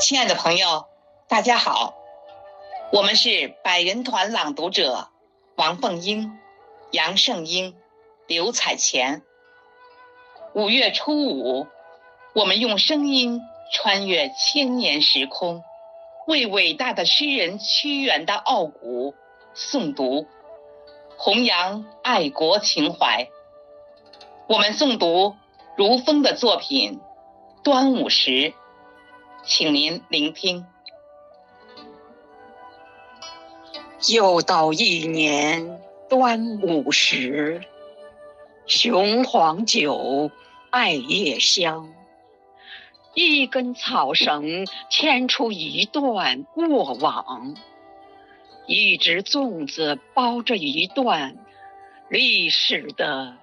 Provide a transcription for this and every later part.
亲爱的朋友，大家好，我们是百人团朗读者王凤英、杨胜英、刘彩前。五月初五，我们用声音穿越千年时空，为伟大的诗人屈原的傲骨诵读，弘扬爱国情怀。我们诵读如风的作品《端午时》。请您聆听。又到一年端午时，雄黄酒，艾叶香。一根草绳牵出一段过往，一只粽子包着一段历史的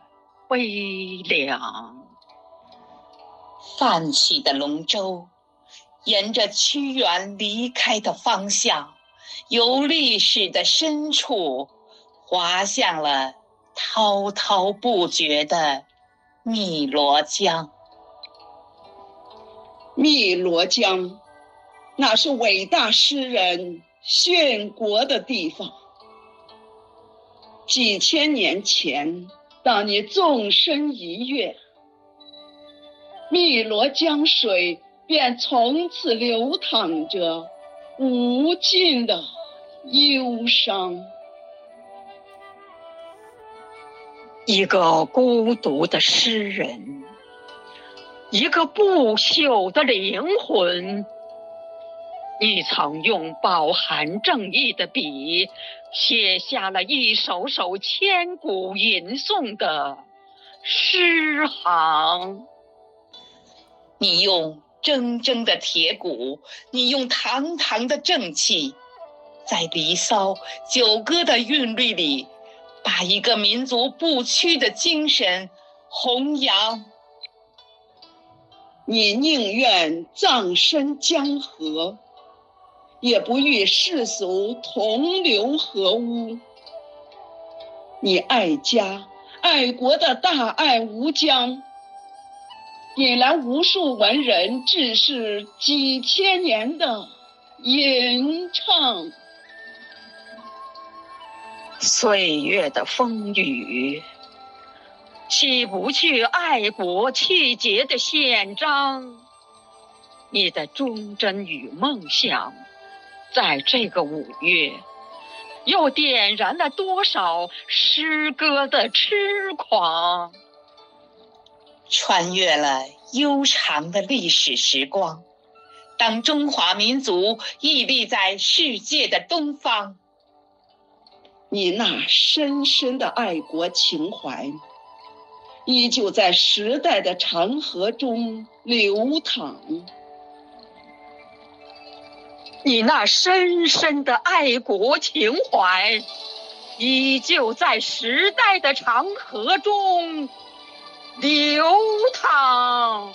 悲凉。泛起的龙舟。沿着屈原离开的方向，由历史的深处滑向了滔滔不绝的汨罗江。汨罗江，那是伟大诗人殉国的地方。几千年前，当你纵身一跃，汨罗江水。便从此流淌着无尽的忧伤。一个孤独的诗人，一个不朽的灵魂。你曾用饱含正义的笔，写下了一首首千古吟诵的诗行。你用。铮铮的铁骨，你用堂堂的正气，在《离骚》《九歌》的韵律里，把一个民族不屈的精神弘扬。你宁愿葬身江河，也不与世俗同流合污。你爱家爱国的大爱无疆。引来无数文人志士几千年的吟唱，岁月的风雨，洗不去爱国气节的宪章。你的忠贞与梦想，在这个五月，又点燃了多少诗歌的痴狂？穿越了悠长的历史时光，当中华民族屹立在世界的东方，你那深深的爱国情怀，依旧在时代的长河中流淌。你那深深的爱国情怀，依旧在时代的长河中。流淌。